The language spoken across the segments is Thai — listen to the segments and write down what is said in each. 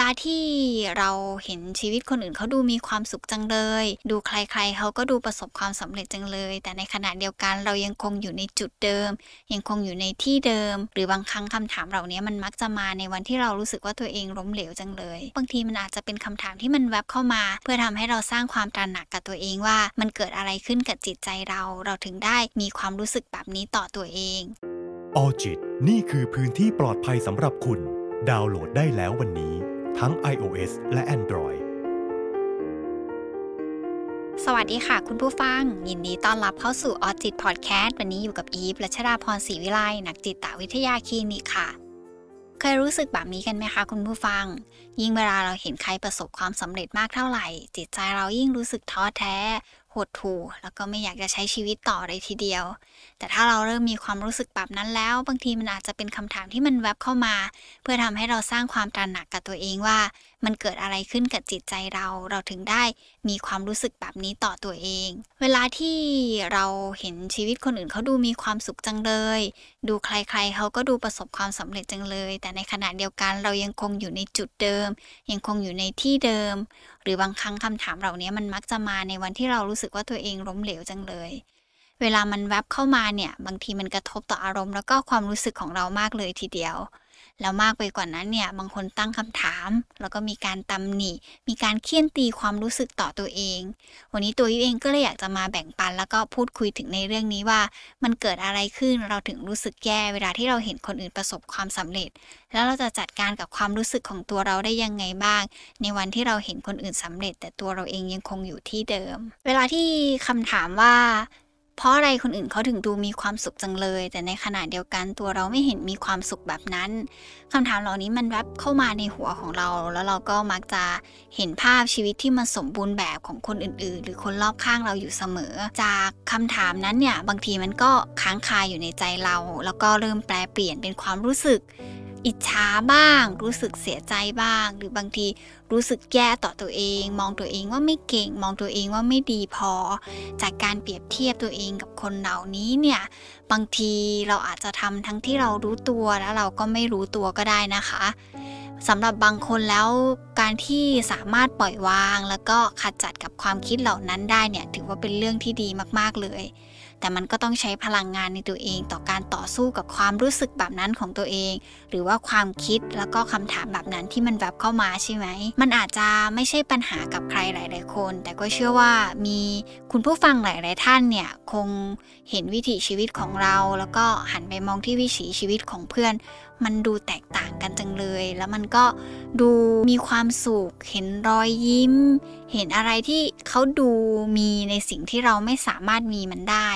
ลาที่เราเห็นชีวิตคนอื่นเขาดูมีความสุขจังเลย ดูใครๆเขาก็ดูประสบความสำเร็จจังเลย แต่ในขณะเดียวกันเรายังคงอยู่ในจุดเดิม ยังคงอยู่ในที่เดิม หรือบางครั้งคำถามเหล่านี้มันมักจะมาในวันที่เรารู้สึกว่าตัวเองล้มเหลวจังเลย บางทีมันอาจจะเป็นคำถามที่มันแวบเข้ามา เพื่อทำให้เราสร้างความตระหนักกับตัวเองว่า มันเกิดอะไรขึ้นกับจิตใจเรา เราถึงได้มีความรู้สึกแบบนี้ต่อตัวเองออจิตนี่คือพื้นที่ปลอดภัยสำหรับคุณ ดาวน์โหลดได้แล้ววันนี้ ทั้ง iOS และ Android สวัสดีค่ะคุณผู้ฟัง ยินดีต้อนรับเข้าสู่ออจิตพอดแคสต์วันนี้อยู่กับอีฟและชดาพรศรีวิไลนักจิตวิทยาคลินิกค่ะ เคยรู้สึกแบบนี้กันไหมคะคุณผู้ฟัง ยิ่งเวลาเราเห็นใครประสบความสำเร็จมากเท่าไหร่ จิตใจเรายิ่งรู้สึกท้อแท้ หดหู่แล้วก็ไม่อยากจะใช้ชีวิตต่อเลยทีเดียว แต่ถ้าเราเริ่มมีความรู้สึกแบบนั้นแล้ว บางทีมันอาจจะเป็นคำถามที่มันแวบเข้ามา เพื่อทำให้เราสร้างความตระหนักกับตัวเองว่า มันเกิดอะไรขึ้นกับจิตใจเราเราถึงได้มีความรู้สึกแบบนี้ต่อตัวเอง เวลาที่เราเห็นชีวิตคนอื่นเขาดูมีความสุขจังเลย ดูใครๆเขาก็ดูประสบความสำเร็จจังเลย แต่ในขณะเดียวกันเรายังคงอยู่ในจุดเดิม ยังคงอยู่ในที่เดิม หรือบางครั้งคำถามเหล่านี้มันมักจะมาในวันที่เรารู้สึกว่าตัวเองล้มเหลวจังเลยเวลามันแวบเข้ามาเนี่ย บางทีมันกระทบต่ออารมณ์แล้วก็ความรู้สึกของเรามากเลยทีเดียว แล้วมากไปกว่านั้นเนี่ยบางคนตั้งคำถาม แล้วก็มีการตำหนิ มีการเคี่ยนตีความรู้สึกต่อตัวเอง วันนี้ตัวยูเองก็เลยอยากจะมาแบ่งปัน แล้วก็พูดคุยถึงในเรื่องนี้ว่า มันเกิดอะไรขึ้นเราถึงรู้สึกแย่เวลาที่เราเห็นคนอื่นประสบความสำเร็จ แล้วเราจะจัดการกับความรู้สึกของตัวเราได้ยังไงบ้าง ในวันที่เราเห็นคนอื่นสำเร็จ แต่ตัวเราเองยังคงอยู่ที่เดิม เวลาที่คำถามว่า เพราะอะไรคนอื่นเขาถึงดูมีความสุขจังเลย แต่ในขณะเดียวกันตัวเราไม่เห็นมีความสุขแบบนั้นคำถามเหล่านี้มันแวบเข้ามาในหัวของเรา แล้วเราก็มักจะเห็นภาพชีวิตที่มันสมบูรณ์แบบของคนอื่น ๆ หรือคนรอบข้างเราอยู่เสมอ จากคำถามนั้นเนี่ยบางทีมันก็ค้างคาอยู่ในใจเรา แล้วก็เริ่มแปลเปลี่ยนเป็นความรู้สึก อิจฉาบ้าง รู้สึกเสียใจบ้าง หรือบางทีรู้สึกแย่ต่อตัวเอง มองตัวเองว่าไม่เก่ง มองตัวเองว่าไม่ดีพอ จากการเปรียบเทียบตัวเองกับคนเหล่านี้เนี่ย บางทีเราอาจจะทำทั้งที่เรารู้ตัวแล้วเราก็ไม่รู้ตัวก็ได้นะคะสำหรับบางคนแล้วการที่สามารถปล่อยวาง แล้วก็ขัดจัดกับความคิดเหล่านั้นได้เนี่ยถือว่าเป็นเรื่องที่ดีมากๆเลย แต่มันก็ต้องใช้พลังงานในตัวเอง ต่อการต่อสู้กับความรู้สึกแบบนั้นของตัวเอง หรือว่าความคิดแล้วก็คำถามแบบนั้นที่มันแบบเข้ามาใช่ไหม มันอาจจะไม่ใช่ปัญหากับใครหลาย ๆ คน แต่ก็เชื่อว่ามีคุณผู้ฟังหลาย ๆ ท่านเนี่ยคงเห็นวิถีชีวิตของเรา แล้วก็หันไปมองที่วิถีชีวิตของเพื่อน มันดูแตกต่างกันจังเลย แล้วมันก็ดูมีความสุข เห็นรอยยิ้ม เห็นอะไรที่เขาดูมีในสิ่งที่เราไม่สามารถมีมันได้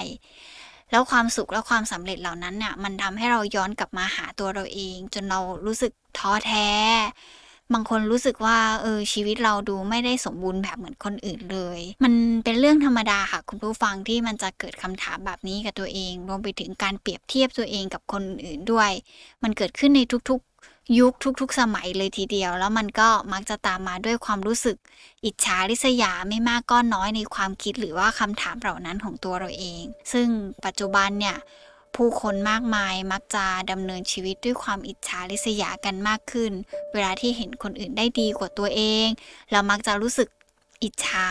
แล้วความสุขและความสำเร็จเหล่านั้นเนี่ยมันทำให้เราย้อนกลับมาหาตัวเราเอง จนเรารู้สึกท้อแท้ บางคนรู้สึกว่าเออชีวิตเราดูไม่ได้สมบูรณ์แบบเหมือนคนอื่นเลย มันเป็นเรื่องธรรมดาค่ะคุณผู้ฟังที่มันจะเกิดคำถามแบบนี้กับตัวเอง รวมไปถึงการเปรียบเทียบตัวเองกับคนอื่นด้วย มันเกิดขึ้นในทุกๆยุคทุกๆ สมัยเลยทีเดียว แล้วมันก็มักจะตามมาด้วยความรู้สึก อิจฉาริษยาไม่มากก็น้อยในความคิดหรือว่าคำถามเหล่านั้นของตัวเราเอง ซึ่งปัจจุบันเนี่ย ผู้คนมากมายมักจะดำเนินชีวิตด้วยความอิจฉาริษยากันมากขึ้น เวลาที่เห็นคนอื่นได้ดีกว่าตัวเอง เรามักจะรู้สึกอิจฉา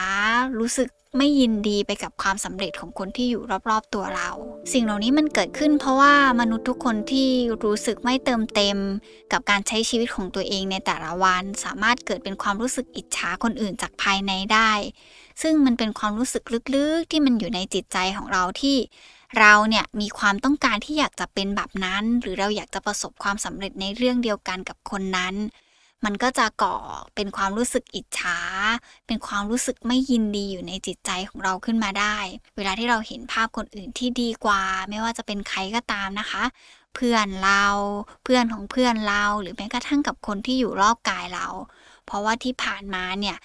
รู้สึกไม่ยินดีไปกับความสำเร็จของคนที่อยู่รอบๆตัวเรา สิ่งเหล่านี้มันเกิดขึ้นเพราะว่ามนุษย์ทุกคนที่รู้สึกไม่เติมเต็ม กับการใช้ชีวิตของตัวเองในแต่ละวัน สามารถเกิดเป็นความรู้สึกอิจฉาคนอื่นจากภายในได้ ซึ่งมันเป็นความรู้สึกลึกๆ ที่มันอยู่ในจิตใจของเราที่ เราเนี่ยมีความต้องการที่อยากจะเป็นแบบนั้น หรือเราอยากจะประสบความสำเร็จในเรื่องเดียวกันกับคนนั้น มันก็จะก่อเป็นความรู้สึกอิจฉา เป็นความรู้สึกไม่ยินดีอยู่ในจิตใจของเราขึ้นมาได้ เวลาที่เราเห็นภาพคนอื่นที่ดีกว่า ไม่ว่าจะเป็นใครก็ตามนะคะ เพื่อนเรา เพื่อนของเพื่อนเรา หรือแม้กระทั่งกับคนที่อยู่รอบกายเรา เพราะว่าที่ผ่านมาเนี่ย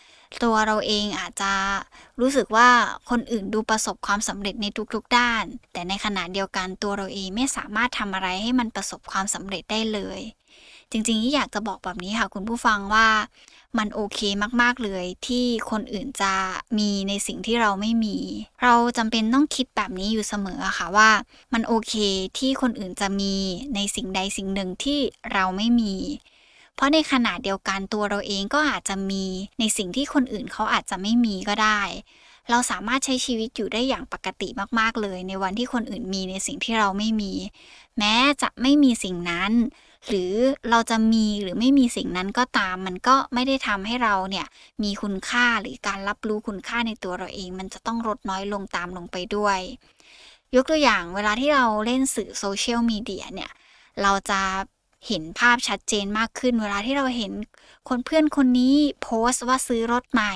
ตัวเราเองอาจจะรู้สึกว่าคนอื่นดูประสบความสำเร็จในทุกๆด้าน แต่ในขณะเดียวกันตัวเราเองไม่สามารถทำอะไรให้มันประสบความสำเร็จได้เลย จริงๆที่อยากจะบอกแบบนี้ค่ะ คุณผู้ฟังว่ามันโอเคมากๆเลยที่คนอื่นจะมีในสิ่งที่เราไม่มี เราจำเป็นต้องคิดแบบนี้อยู่เสมอค่ะว่า มันโอเคที่คนอื่นจะมีในสิ่งใดสิ่งหนึ่งที่เราไม่มี เพราะในขณะเดียวกันตัวเราเองก็อาจจะมีในสิ่งที่คนอื่นเขาอาจจะไม่มีก็ได้ เราสามารถใช้ชีวิตอยู่ได้อย่างปกติมากๆเลย ในวันที่คนอื่นมีในสิ่งที่เราไม่มี แม้จะไม่มีสิ่งนั้น หรือเราจะมีหรือไม่มีสิ่งนั้นก็ตาม มันก็ไม่ได้ทำให้เราเนี่ยมีคุณค่าหรือการรับรู้คุณค่าในตัวเราเอง มันจะต้องลดน้อยลงตามลงไปด้วย ยกตัวอย่างเวลาที่เราเล่นสื่อโซเชียลมีเดียเนี่ยเราจะ เห็นภาพชัดเจนมากขึ้น เวลาที่เราเห็นคนเพื่อนคนนี้โพสต์ว่าซื้อรถใหม่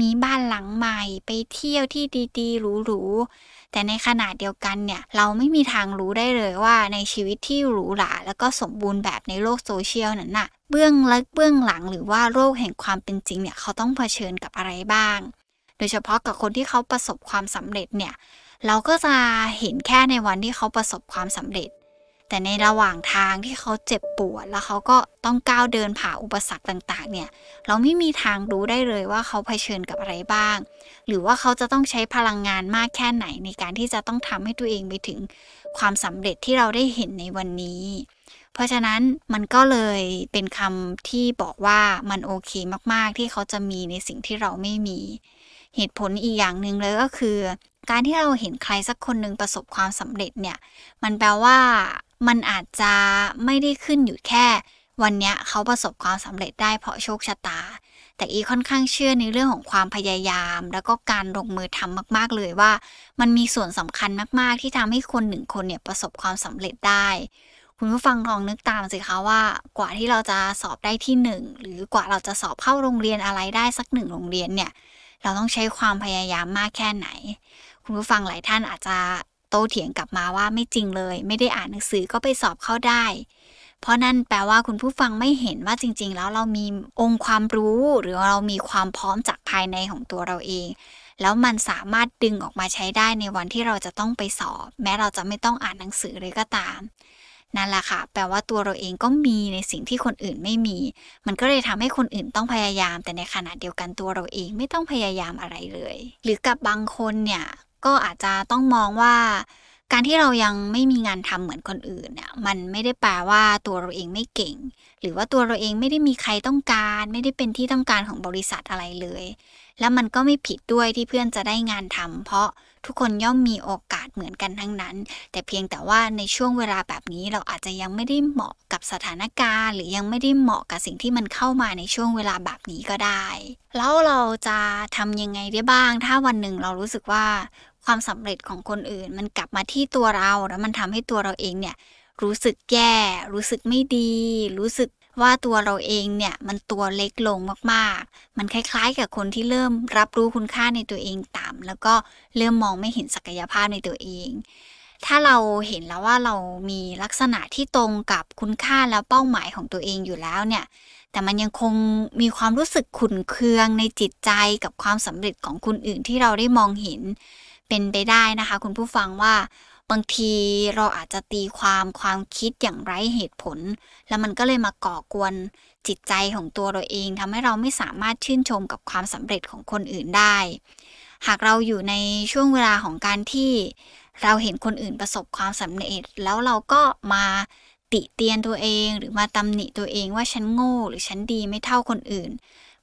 มีบ้านหลังใหม่ ไปเที่ยวที่ดีๆหรูๆแต่ในขณะเดียวกันเนี่ยเราไม่มีทางรู้ได้เลยว่าในชีวิตที่หรูหราแล้วก็สมบูรณ์แบบในโลกโซเชียลนั้นน่ะเบื้องลึกเบื้องหลังหรือว่าโลกแห่งความเป็นจริงเนี่ยเขาต้องเผชิญกับอะไรบ้าง โดยเฉพาะกับคนที่เขาประสบความสำเร็จเนี่ยเราก็จะเห็นแค่ในวันที่เขาประสบความสำเร็จ แต่ในระหว่างทางที่เขาเจ็บปวด แล้วเขาก็ต้องก้าวเดินผ่าอุปสรรคต่าง ๆ เนี่ย เราไม่มีทางรู้ได้เลยว่าเขาเผชิญกับอะไรบ้าง หรือว่าเขาจะต้องใช้พลังงานมากแค่ไหนในการที่จะต้องทำให้ตัวเองไปถึงความสำเร็จที่เราได้เห็นในวันนี้ เพราะฉะนั้นมันก็เลยเป็นคำที่บอกว่ามันโอเคมากๆ ที่เขาจะมีในสิ่งที่เราไม่มี เหตุผลอีกอย่างหนึ่งเลยก็คือ การที่เราเห็นใครสักคนหนึ่งประสบความสำเร็จเนี่ย มันแปลว่า มันอาจจะไม่ได้ขึ้นอยู่แค่ วันนี้เขาประสบความสำเร็จได้เพราะโชคชะตา แต่อีค่อนข้างเชื่อในเรื่องของความพยายาม แล้วก็การลงมือทำมาก ๆเลยว่า มันมีส่วนสำคัญมาก ๆ ที่ทำให้คนหนึ่งคนเนี่ยประสบความสำเร็จได้คุณผู้ฟังลองนึกตามสิคะว่ากว่าที่เราจะสอบได้ที่หนึ่งหรือกว่าเราจะสอบเข้าโรงเรียนอะไรได้สักหนึ่งโรงเรียนเนี่ย เราต้องใช้ความพยายามมากแค่ไหน คุณผู้ฟังหลายท่านอาจจะ โต้เถียงกลับมาว่าไม่จริงเลย ไม่ได้อ่านหนังสือก็ไปสอบเข้าได้ เพราะนั่นแปลว่าคุณผู้ฟังไม่เห็นว่าจริง ๆ แล้วเรามีองค์ความรู้ หรือเรามีความพร้อมจากภายในของตัวเราเอง แล้วมันสามารถดึงออกมาใช้ได้ในวันที่เราจะต้องไปสอบ แม้เราจะไม่ต้องอ่านหนังสือเลยก็ตามนั่นแหละค่ะ แปลว่าตัวเราเองก็มีในสิ่งที่คนอื่นไม่มี มันก็เลยทำให้คนอื่นต้องพยายาม แต่ในขณะเดียวกันตัวเราเองไม่ต้องพยายามอะไรเลย หรือกับบางคนเนี่ย ก็อาจจะต้องมองว่า การที่เรายังไม่มีงานทำเหมือนคนอื่นเนี่ยมันไม่ได้แปลว่าตัวเราเองไม่เก่ง หรือว่าตัวเราเองไม่ได้มีใครต้องการ ไม่ได้เป็นที่ต้องการของบริษัทอะไรเลย แล้วมันก็ไม่ผิดด้วยที่เพื่อนจะได้งานทำเพราะทุกคนย่อมมีโอกาสเหมือนกันทั้งนั้น แต่เพียงแต่ว่าในช่วงเวลาแบบนี้เราอาจจะยังไม่ได้เหมาะกับสถานการณ์ หรือยังไม่ได้เหมาะกับสิ่งที่มันเข้ามาในช่วงเวลาแบบนี้ก็ได้ แล้วเราจะทำยังไงได้บ้าง ถ้าวันหนึ่งเรารู้สึกว่า ความสำเร็จของคนอื่น มันกลับมาที่ตัวเราแล้วมันทำให้ตัวเราเองเนี่ยรู้สึกแย่ รู้สึกไม่ดี รู้สึกว่าตัวเราเองเนี่ยมันตัวเล็กลงมาก ๆ มันคล้าย ๆ กับคนที่เริ่มรับรู้คุณค่าในตัวเองต่ำแล้วก็เริ่มมองไม่เห็นศักยภาพในตัวเอง ถ้าเราเห็นแล้วว่าเรามีลักษณะที่ตรงกับคุณค่าและเป้าหมายของตัวเองอยู่แล้วเนี่ย แต่มันยังคงมีความรู้สึกขุ่นเคืองในจิตใจกับความสำเร็จของคนอื่นที่เราได้มองเห็น เป็นไปได้นะคะ คุณผู้ฟังว่าบางทีเราอาจจะตีความความคิดอย่างไร้เหตุผล แล้วมันก็เลยมาก่อกวนจิตใจของตัวเราเองทำให้เราไม่สามารถชื่นชมกับความสำเร็จของคนอื่นได้ หากเราอยู่ในช่วงเวลาของการที่เราเห็นคนอื่นประสบความสำเร็จ แล้วเราก็มาติเตียนตัวเองหรือมาตำหนิตัวเองว่าฉันโง่หรือฉันดีไม่เท่าคนอื่น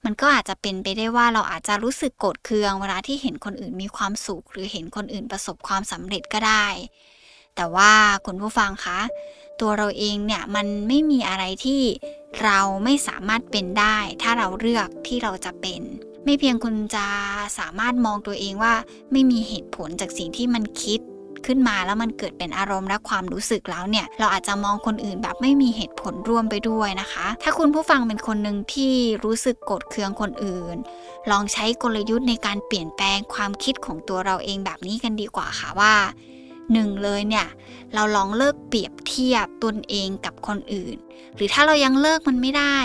มันก็อาจจะเป็นไปได้ว่าเราอาจจะรู้สึกโกรธเคือง เวลาที่เห็นคนอื่นมีความสุข หรือเห็นคนอื่นประสบความสำเร็จก็ได้ แต่ว่าคุณผู้ฟังคะ ตัวเราเองเนี่ยมันไม่มีอะไรที่เราไม่สามารถเป็นได้ ถ้าเราเลือกที่เราจะเป็น ไม่เพียงคุณจะสามารถมองตัวเองว่าไม่มีเหตุผลจากสิ่งที่มันคิด ขึ้นมา แล้วมันเกิดเป็นอารมณ์และความรู้สึกแล้วเนี่ย เราอาจจะมองคนอื่นแบบไม่มีเหตุผลร่วมไปด้วยนะคะ ถ้าคุณผู้ฟังเป็นคนหนึ่งที่รู้สึกโกรธเคืองคนอื่น ลองใช้กลยุทธ์ในการเปลี่ยนแปลงความคิดของตัวเราเองแบบนี้กันดีกว่าค่ะว่า หนึ่งเลยเนี่ยเราลองเลิกเปรียบเทียบตนเองกับคนอื่น หรือถ้าเรายังเลิกมันไม่ได้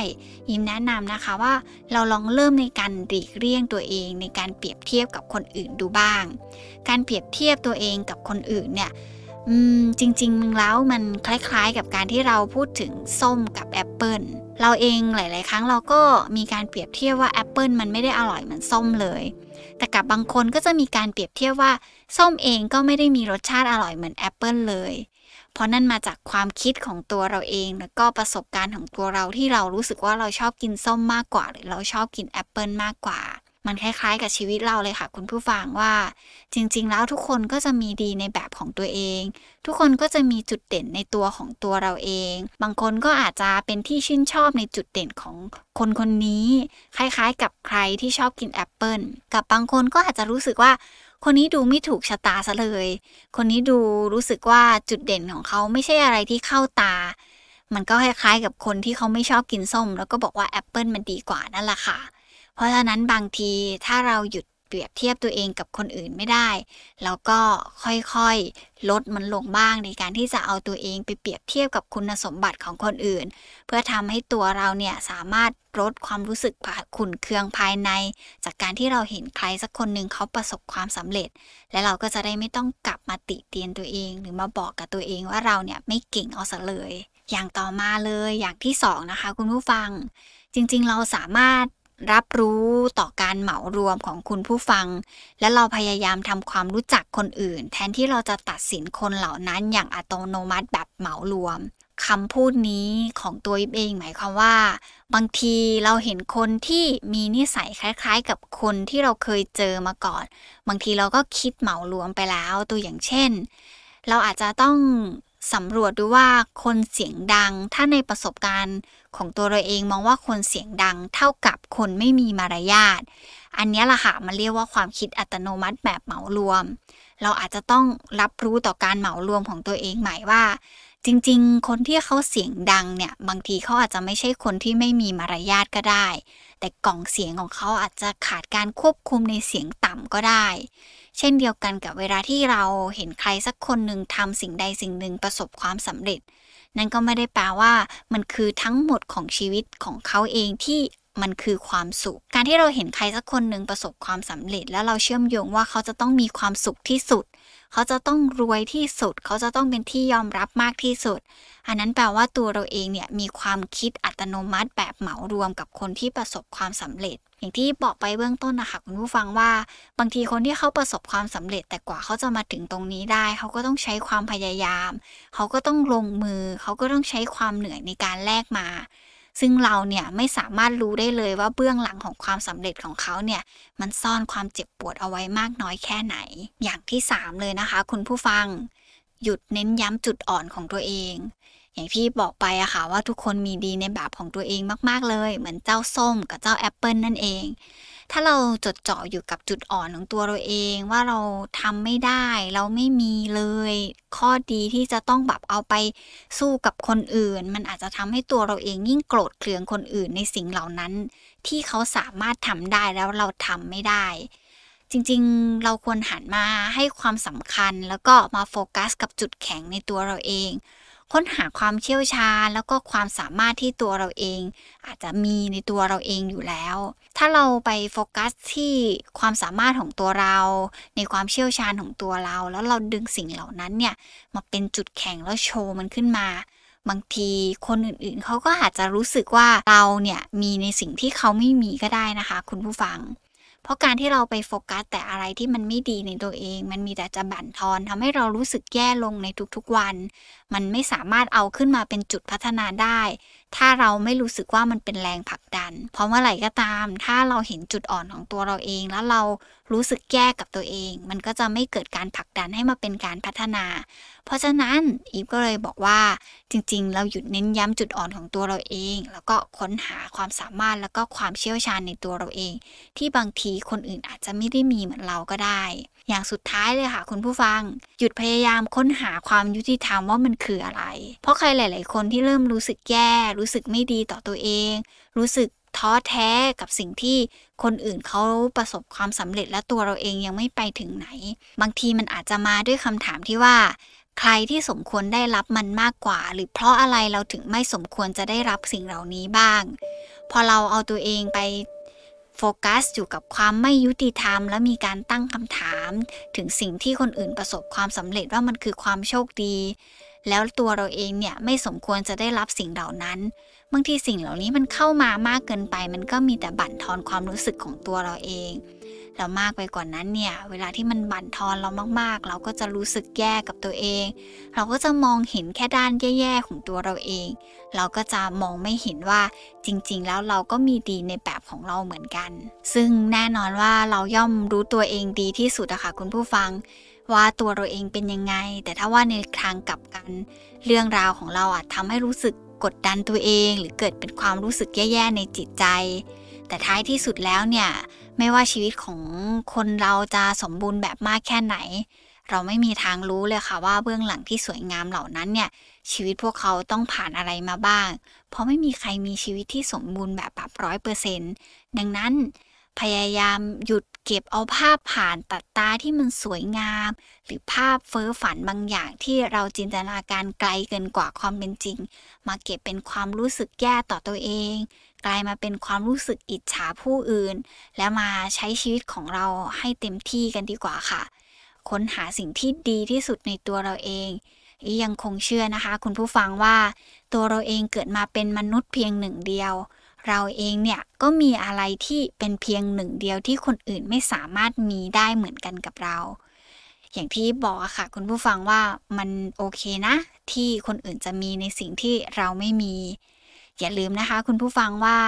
ยิมแนะนำนะคะว่าเราลองเริ่มในการหลีกเลี่ยงตัวเองในการเปรียบเทียบกับคนอื่นดูบ้าง การเปรียบเทียบตัวเองกับคนอื่นเนี่ยจริงๆแล้วมันคล้ายๆกับการที่เราพูดถึงส้มกับแอปเปิลเราเองหลาย ๆ ครั้งเราก็มีการเปรียบเทียบว่าแอปเปิลมันไม่ได้อร่อยเหมือนส้มเลย แต่กับบางคนก็จะมีการเปรียบเทียบว่าส้มเองก็ไม่ได้มีรสชาติอร่อยเหมือนแอปเปิลเลย เพราะนั่นมาจากความคิดของตัวเราเอง แล้วก็ประสบการณ์ของตัวเราที่เรารู้สึกว่าเราชอบกินส้มมากกว่า หรือเราชอบกินแอปเปิลมากกว่า มันคล้ายๆ กับชีวิตเราเลยค่ะ คุณผู้ฟังว่า จริง ๆ แล้วทุกคนก็จะมีดีในแบบของตัวเอง ทุกคนก็จะมีจุดเด่นในตัวของตัวเราเอง บางคนก็อาจจะเป็นที่ชื่นชอบในจุดเด่นของคนคนนี้ คล้ายๆ กับใครที่ชอบกินแอปเปิลกับบางคนก็อาจจะรู้สึกว่าคนนี้ดูไม่ถูกชะตาซะเลย คนนี้ดูรู้สึกว่าจุดเด่นของเขาไม่ใช่อะไรที่เข้าตา มันก็คล้ายๆกับคนที่เขาไม่ชอบกินส้ม แล้วก็บอกว่าแอปเปิลมันดีกว่านั่นแหละค่ะ เพราะฉะนั้นบางทีถ้าเราหยุดเปรียบเทียบตัวเองกับคนอื่นไม่ได้ แล้วก็ค่อยๆ ลดมันลงบ้างในการที่จะเอาตัวเองไปเปรียบเทียบกับคุณสมบัติของคนอื่น เพื่อทำให้ตัวเราเนี่ยสามารถลดความรู้สึกขุ่นเคืองภายใน จากการที่เราเห็นใครสักคนหนึ่งเขาประสบความสำเร็จ และเราก็จะได้ไม่ต้องกลับมาติเตียนตัวเอง หรือมาบอกกับตัวเองว่าเราเนี่ยไม่เก่งเอาซะเลย อย่างต่อมาเลยอย่างที่สองนะคะ คุณผู้ฟัง จริงๆ เราสามารถ รับรู้ต่อการเหมารวมของคุณผู้ฟัง และเราพยายามทำความรู้จักคนอื่น แทนที่เราจะตัดสินคนเหล่านั้นอย่างอัตโนมัติแบบเหมารวมคำพูดนี้ของตัวเองหมายความว่า บางทีเราเห็นคนที่มีนิสัยคล้าย ๆ กับคนที่เราเคยเจอมาก่อน บางทีเราก็คิดเหมารวมไปแล้วตัวอย่างเช่น เราอาจจะต้อง สำรวจดูว่าคนเสียงดัง ถ้าในประสบการณ์ของตัวเราเองมองว่าคนเสียงดังเท่ากับคนไม่มีมารยาท อันนี้ล่ะค่ะมันเรียกว่าความคิดอัตโนมัติแบบเหมารวม เราอาจจะต้องรับรู้ต่อการเหมารวมของตัวเองใหม่ว่า จริง ๆ คนที่เขาเสียงดังเนี่ย บางทีเขาอาจจะไม่ใช่คนที่ไม่มีมารยาทก็ได้ แต่กล่องเสียงของเขาอาจจะขาดการควบคุมในเสียงต่ำก็ได้ เช่นเดียวกันกับเวลาที่เราเห็นใครสักคนหนึ่งทำสิ่งใดสิ่งหนึ่งประสบความสำเร็จ นั่นก็ไม่ได้แปลว่ามันคือทั้งหมดของชีวิตของเขาเองที่มันคือความสุข การที่เราเห็นใครสักคนหนึ่งประสบความสำเร็จ แล้วเราเชื่อมโยงว่าเขาจะต้องมีความสุขที่สุด เขาจะต้องรวยที่สุด เขาจะต้องเป็นที่ยอมรับมากที่สุด อันนั้นแปลว่าตัวเราเองเนี่ยมีความคิดอัตโนมัติแบบเหมารวมกับคนที่ประสบความสำเร็จ อย่างที่บอกไปเบื้องต้นนะคะคุณผู้ฟังว่า บางทีคนที่เขาประสบความสำเร็จ แต่กว่าเขาจะมาถึงตรงนี้ได้ เขาก็ต้องใช้ความพยายาม เขาก็ต้องลงมือ เขาก็ต้องใช้ความเหนื่อยในการแลกมา ซึ่งเราเนี่ยไม่สามารถรู้ได้เลยว่าเบื้องหลังของความสำเร็จของเขาเนี่ยมันซ่อนความเจ็บปวดเอาไว้มากน้อยแค่ไหน อย่างที่ 3 เลยนะคะ คุณผู้ฟัง หยุดเน้นย้ำจุดอ่อนของตัวเอง อย่างที่บอกไปอะค่ะว่าทุกคนมีดีในแบบของตัวเองมาก ๆเลย เหมือนเจ้าส้มกับเจ้าแอปเปิลนั่นเอง ถ้าเราจดจ่ออยู่กับจุดอ่อนของตัวเราเองว่าเราทำไม่ได้ เราไม่มีเลย ข้อดีที่จะต้องแบบเอาไปสู้กับคนอื่น มันอาจจะทำให้ตัวเราเองยิ่งโกรธเคืองคนอื่นในสิ่งเหล่านั้น ที่เขาสามารถทำได้แล้วเราทำไม่ได้ จริงๆ เราควรหันมาให้ความสำคัญแล้วก็มาโฟกัสกับจุดแข็งในตัวเราเอง ค้นหาความเชี่ยวชาญแล้วก็ความสามารถที่ตัวเราเอง อาจจะมีในตัวเราเองอยู่แล้ว ถ้าเราไปโฟกัสที่ความสามารถของตัวเรา ในความเชี่ยวชาญของตัวเรา แล้วเราดึงสิ่งเหล่านั้นเนี่ยมาเป็นจุดแข็งแล้วโชว์มันขึ้นมาบางทีคนอื่นๆ เขาก็อาจจะรู้สึกว่าเราเนี่ยมีในสิ่งที่เขาไม่มีก็ได้นะคะ คุณผู้ฟัง เพราะการที่เราไปโฟกัสแต่อะไรที่มันไม่ดีในตัวเอง มันมีแต่จะบั่นทอนทำให้เรารู้สึกแย่ลงในทุกๆวัน มันไม่สามารถเอาขึ้นมาเป็นจุดพัฒนาได้ ถ้าเราไม่รู้สึกว่ามันเป็นแรงผลักดัน เพราะเมื่อไหร่ก็ตาม ถ้าเราเห็นจุดอ่อนของตัวเราเอง แล้วเรารู้สึกแย่กับตัวเอง มันก็จะไม่เกิดการผลักดันให้มาเป็นการพัฒนา เพราะฉะนั้นอีฟก็เลยบอกว่าจริง ๆ เราหยุดเน้นย้ำจุดอ่อนของตัวเราเอง แล้วก็ค้นหาความสามารถแล้วก็ความเชี่ยวชาญในตัวเราเอง ที่บางทีคนอื่นอาจจะไม่ได้มีเหมือนเราก็ได้อย่างสุดท้ายเลยค่ะ คุณผู้ฟัง หยุดพยายามค้นหาความยุติธรรมว่ามันคืออะไร เพราะใครหลาย ๆ คนที่เริ่มรู้สึกแย่ รู้สึกไม่ดีต่อตัวเอง รู้สึกท้อแท้กับสิ่งที่คนอื่นเขาประสบความสำเร็จและตัวเราเองยังไม่ไปถึงไหน บางทีมันอาจจะมาด้วยคำถามที่ว่า ใครที่สมควรได้รับมันมากกว่า หรือเพราะอะไรเราถึงไม่สมควรจะได้รับสิ่งเหล่านี้บ้าง พอเราเอาตัวเองไป ฟกัสอยู่กับความไม่ยุติธรรม และมีการตั้งคำถาม ถึงสิ่งที่คนอื่นประสบความสำเร็จว่ามันคือความโชคดี แล้วตัวเราเองเนี่ยไม่สมควรจะได้รับสิ่งเหล่านั้นบางทีสิ่งเหล่านี้มันเข้ามามากเกินไป มันก็มีแต่บั่นทอนความรู้สึกของตัวเราเอง แล้วมากไปกว่านั้นเนี่ย เวลาที่มันบั่นทอนเรามากๆ เราก็จะรู้สึกแย่กับตัวเอง เราก็จะมองเห็นแค่ด้านแย่ๆของตัวเราเอง เราก็จะมองไม่เห็นว่าจริงๆ แล้วเราก็มีดีในแบบของเราเหมือนกัน ซึ่งแน่นอนว่าเราย่อมรู้ตัวเองดีที่สุดอะค่ะคุณผู้ฟังว่าตัวเราเองเป็นยังไง แต่ถ้าว่าในทางกลับกัน เรื่องราวของเราอาจทำให้รู้สึกกดดันตัวเอง หรือเกิดเป็นความรู้สึกแย่ๆในจิตใจ แต่ท้ายที่สุดแล้วเนี่ย ไม่ว่าชีวิตของคนเราจะสมบูรณ์แบบมากแค่ไหน เราไม่มีทางรู้เลยค่ะว่าเบื้องหลังที่สวยงามเหล่านั้นเนี่ย ชีวิตพวกเขาต้องผ่านอะไรมาบ้าง เพราะไม่มีใครมีชีวิตที่สมบูรณ์แบบแบบร้อยเปอร์เซ็นต์ดังนั้นพยายามหยุดเก็บเอาภาพผ่านตัดตาที่มันสวยงาม หรือภาพเฟ้อฝันบางอย่างที่เราจินตนาการไกลเกินกว่าความเป็นจริง มาเก็บเป็นความรู้สึกแย่ต่อตัวเอง กลายมาเป็นความรู้สึกอิจฉาผู้อื่น และมาใช้ชีวิตของเราให้เต็มที่กันดีกว่าค่ะ ค้นหาสิ่งที่ดีที่สุดในตัวเราเองอียังคงเชื่อนะคะ คุณผู้ฟังว่า ตัวเราเองเกิดมาเป็นมนุษย์เพียงหนึ่งเดียว เราเองเนี่ยก็มีอะไรที่เป็นเพียงหนึ่งเดียวที่คนอื่นไม่สามารถมีได้เหมือนกันกับเรา อย่างที่บอกอะค่ะ คุณผู้ฟังว่ามันโอเคนะ ที่คนอื่นจะมีในสิ่งที่เราไม่มี อย่าลืมนะคะคุณผู้ฟังว่า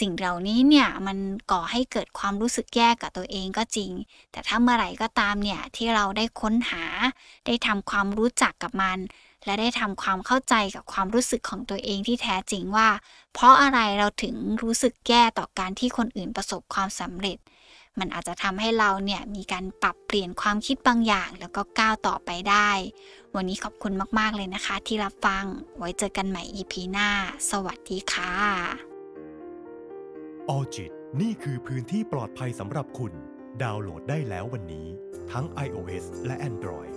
สิ่งเหล่านี้เนี่ยมันก่อให้เกิดความรู้สึกแย่กับตัวเองก็จริง แต่ถ้าเมื่อไหร่ก็ตามเนี่ยที่เราได้ค้นหา ได้ทำความรู้จักกับมัน และได้ทำความเข้าใจกับความรู้สึกของตัวเองที่แท้จริงว่า เพราะอะไรเราถึงรู้สึกแย่ต่อการที่คนอื่นประสบความสำเร็จ มันอาจจะทำให้เราเนี่ยมีการปรับเปลี่ยนความคิดบางอย่าง แล้วก็ก้าวต่อไปได้ วันนี้ขอบคุณมากๆเลยนะคะ ที่รับฟังไว้เจอกันใหม่ EP หน้า สวัสดีค่ะออจิตนี่คือพื้นที่ปลอดภัยสำหรับคุณ ดาวน์โหลดได้แล้ววันนี้ ทั้ง iOS และ Android